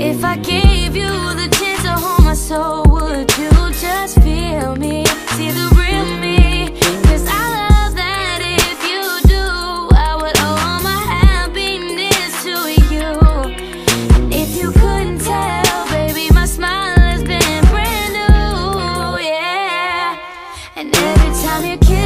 If I gave you the chance to hold my soul, would you just feel me? See the real me? Cause I love that if you do, I would owe all my happiness to you. And if you couldn't tell, baby, my smile has been brand new, yeah. And every time you kiss,